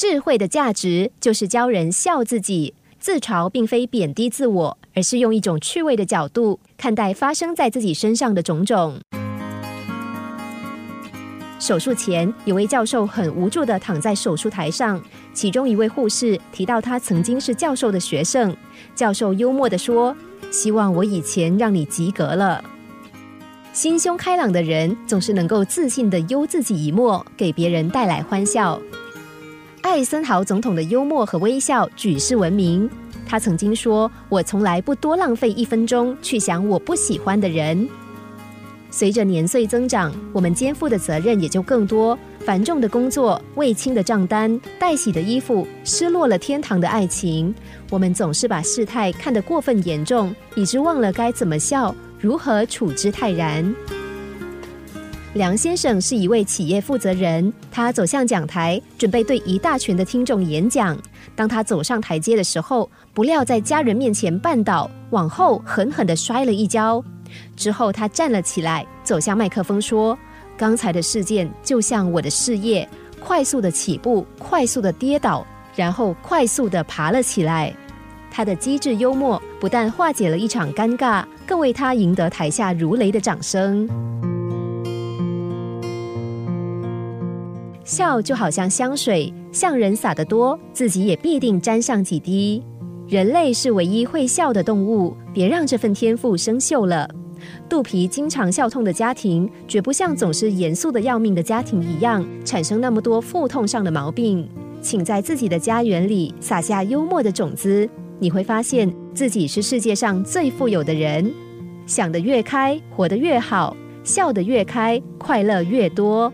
智慧的价值就是教人笑自己，自嘲并非贬低自我，而是用一种趣味的角度看待发生在自己身上的种种。手术前，有位教授很无助的躺在手术台上，其中一位护士提到他曾经是教授的学生，教授幽默的说：“希望我以前让你及格了。”心胸开朗的人总是能够自信的悠自己一默，给别人带来欢笑。艾森豪总统的幽默和微笑举世闻名，他曾经说：“我从来不多浪费一分钟去想我不喜欢的人。”随着年岁增长，我们肩负的责任也就更多。繁重的工作、未清的账单、待洗的衣服、失落了天堂的爱情，我们总是把事态看得过分严重，以致忘了该怎么笑，如何处之泰然。梁先生是一位企业负责人，他走向讲台，准备对一大群的听众演讲。当他走上台阶的时候，不料在家人面前绊倒，往后狠狠的摔了一跤。之后，他站了起来，走向麦克风说：“刚才的事件就像我的事业，快速的起步，快速的跌倒，然后快速的爬了起来。”他的机智幽默不但化解了一场尴尬，更为他赢得台下如雷的掌声。笑就好像香水，向人洒得多，自己也必定沾上几滴。人类是唯一会笑的动物，别让这份天赋生锈了。肚皮经常笑痛的家庭，绝不像总是严肃的要命的家庭一样，产生那么多腹痛上的毛病。请在自己的家园里撒下幽默的种子，你会发现自己是世界上最富有的人。想得越开，活得越好；笑得越开，快乐越多。